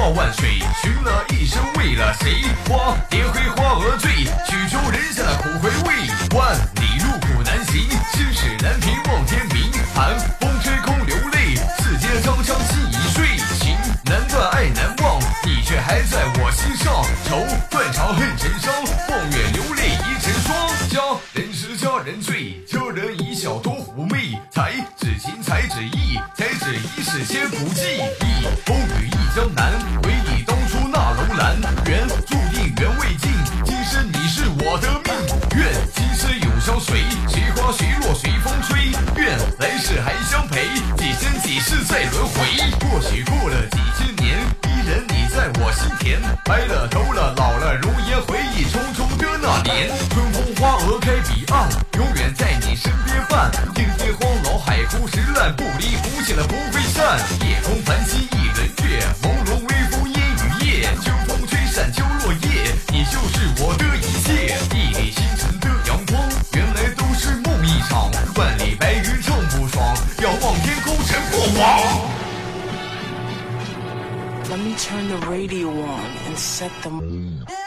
千山跨万水，寻了一生为了谁？花蝶会花儿醉，曲终人散苦回味。万里路苦难行，心事难平望天明。寒风吹空流泪，世间张张心已碎。情难断爱难忘，你却还在我心上。愁指一世先不记。一风雨一江南，回忆当初那楼兰。缘注定缘未尽，今生你是我的命。愿今生永相随，随花随落随风吹。愿来世还相陪，几生几世再轮回。或许过了几千年，依然你在我心田。白了头了老了容颜，回忆匆匆的那年。春风花儿开彼岸，永远在你身边伴。天天荒老海枯石烂，不离不弃了不飞夜空繁星一轮月，朦胧微风烟雨夜。秋风吹散秋落叶，你就是我的一切。一粒星辰的阳光，原来都是梦一场。万里白云唱不爽，仰望天空成过往。Let me turn the radio on and set the.